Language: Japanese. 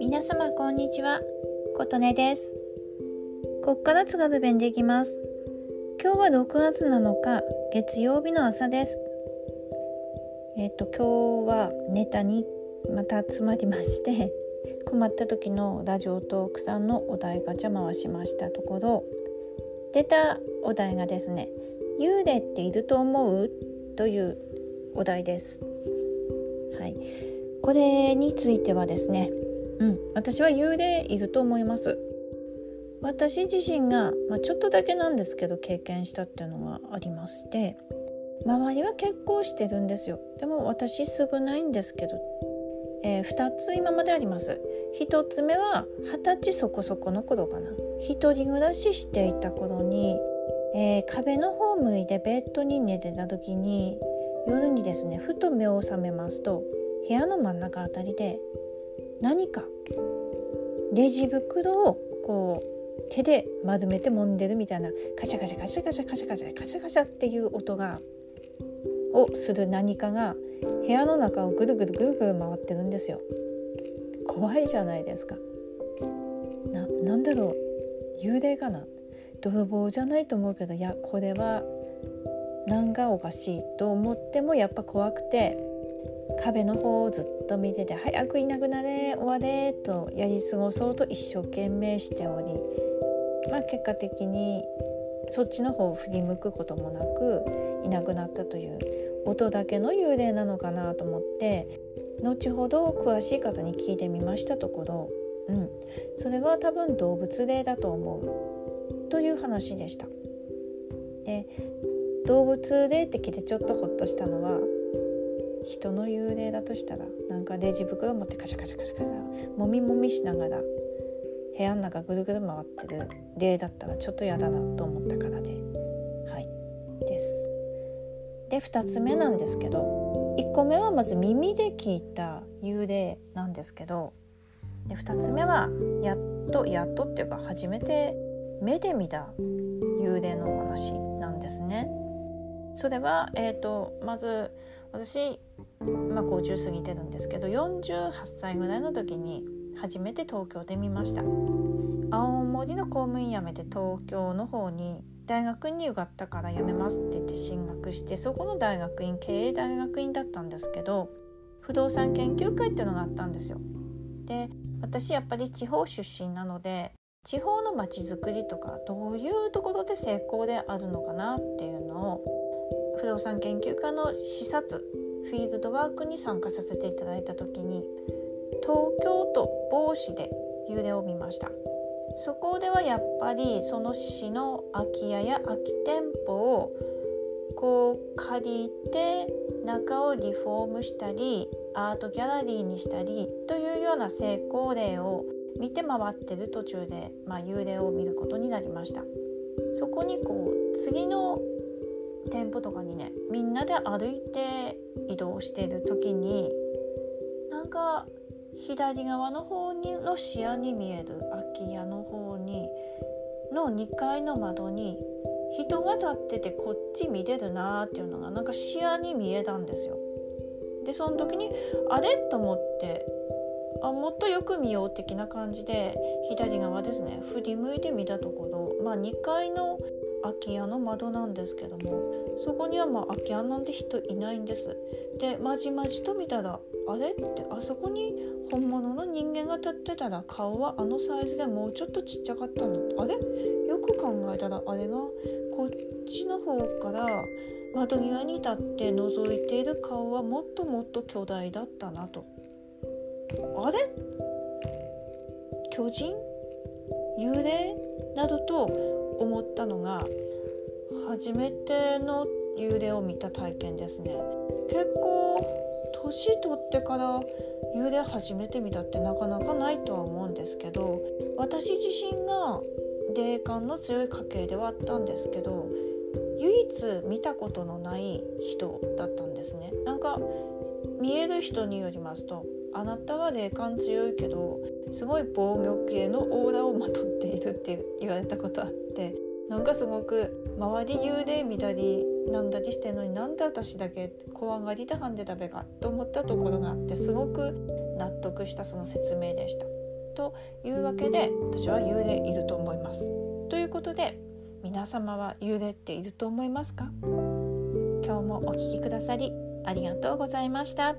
皆様こんにちは。琴音です。こっから津軽弁でいきます。今日は6月7日月曜日の朝です。えっ、と今日はネタにまた集まりまして困った時のラジオトークさんのお題ガチャ回しましたところ。出たお題がですね幽霊っていると思う？というお題です。はい。これについてはですねうん私は幽霊いると思います。私自身が、まあ、ちょっとだけなんですけど経験したっていうのがありまして周りは結婚してるんですよ。でも私少ないんですけど、えー、2つ今まであります。1つ目は二十歳そこそこの頃かな。一人暮らししていた頃に、えー、壁の方向いてベッドに寝てた時に夜にですねふと目を覚めますと部屋の真ん中あたりで何かレジ袋をこう手で丸めて揉んでるみたいなカシャカシャカシャカシャカシャカシャカシャカシャっていう音がをする何かが部屋の中をぐるぐるぐるぐる回ってるんですよ。怖いじゃないですか。ななんだろう。幽霊かな。泥棒じゃないと思うけどいやこれは何がおかしいと思ってもやっぱ怖くて壁の方をずっと見てて「早くいなくなれ終われ」とやり過ごそうと一生懸命しており、まあ、結果的にそっちの方を振り向くこともなくいなくなったという音だけの幽霊なのかなと思って後ほど詳しい方に聞いてみましたところ、うん、それは多分動物霊だと思うという話でした。で動物霊って聞いてちょっとホッとしたのは人の幽霊だとしたらなんかレジ袋持ってカシャカシャカシャカシャもみもみしながら部屋の中ぐるぐる回ってる霊だったらちょっと嫌だなと思ったからではいです。で2つ目なんですけど1個目はまず耳で聞いた幽霊なんですけどで2つ目はやっとやっとっていうか初めて目で見た幽霊の話なんですね。それは、えーと、まず私、まあ、50過ぎてるんですけど48歳ぐらいの時に初めて東京で見ました青森の公務員辞めて東京の方に大学に受かったから辞めますって言って進学してそこの大学院経営大学院だったんですけど不動産研究会っていうのがあったんですよ。で私やっぱり地方出身なので地方のまちづくりとかどういうところで成功であるのかなっていうのを不動産研究家の視察フィールドワークに参加させていただいた時に東京都某市で幽霊を見ました。そこではやっぱりその市の空き家や空き店舗をこう借りて中をリフォームしたりアートギャラリーにしたりというような成功例を見て回ってる途中で、まあ、幽霊を見ることになりました。そこにこう次の店舗とかにねみんなで歩いて移動してる時になんか左側の方にの視野に見える空き家の方にの2階の窓に人が立っててこっち見れるなーっていうのがなんか視野に見えたんですよ。でその時にあれ？と思ってあもっとよく見よう的な感じで左側ですね振り向いてみたところ、まあ、2階の空き家の窓なんですけどもそこにはまあ空き家なんて人いないんです。でまじまじと見たらあれってあそこに本物の人間が立ってたら顔はあのサイズでもうちょっとちっちゃかったんだあれ？よく考えたらあれがこっちの方から窓際に立って覗いている顔はもっともっと巨大だったなと。あれ？巨人？幽霊？などと思ったのが初めての幽霊を見た体験ですね。結構年取ってから幽霊初めて見たってなかなかないとは思うんですけど私自身が霊感の強い家系ではあったんですけど唯一見たことのない人だったんですね。なんか見える人によりますとあなたは霊感強いけどすごい防御系のオーラをまとっているって言われたことあってなんかすごく周り言うで見たりなんだりしてんのになんで私だけ怖がりでハンデ食べかと思ったところがあってすごく納得したその説明でした。というわけで私は幽霊いると思います。ということで皆様は幽霊っていると思いますか？今日もお聴きくださりありがとうございました。